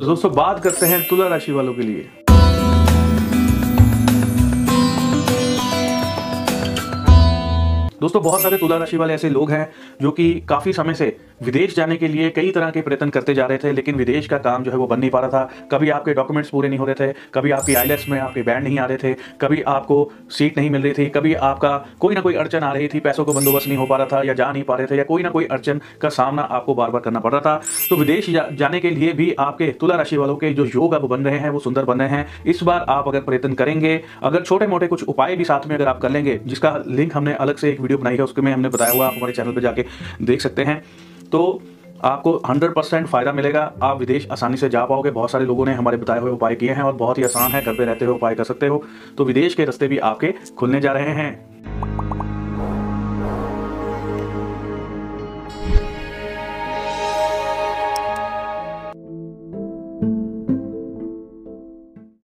तो दोस्तों, बात करते हैं तुला राशि वालों के लिए। दोस्तों, बहुत सारे तुला राशि वाले ऐसे लोग हैं जो कि काफ़ी समय से विदेश जाने के लिए कई तरह के प्रयत्न करते जा रहे थे, लेकिन विदेश का काम जो है वो बन नहीं पा रहा था। कभी आपके डॉक्यूमेंट्स पूरे नहीं हो रहे थे, कभी आपकी आईलेट्स में आपके बैंड नहीं आ रहे थे, कभी आपको सीट नहीं मिल रही थी, कभी आपका कोई ना कोई अड़चन आ रही थी, पैसों का बंदोबस्त नहीं हो पा रहा था या जा नहीं पा रहे थे, या कोई ना कोई अड़चन का सामना आपको बार बार करना पड़ रहा था। तो विदेश जाने के लिए भी आपके तुला राशि वालों के जो योग अब बन रहे हैं, वो सुंदर बन रहे हैं। इस बार आप अगर प्रयत्न करेंगे, अगर छोटे मोटे कुछ उपाय भी साथ में अगर आप कर लेंगे, जिसका लिंक हमने अलग से एक वीडियो बनाई है, उसके में हमने बताया हुआ आप हमारे चैनल पर जाके देख सकते हैं। तो आपको 100 परसेंट फ़ायदा मिलेगा। आप विदेश आसानी से जा पाओगे। बहुत सारे लोगों ने हमारे बताए हुए उपाय किए हैं और बहुत ही आसान है। घर पे रहते हुए उपाय कर सकते हो। तो विदेश के रास्ते भी आपके खुलने जा रहे हैं।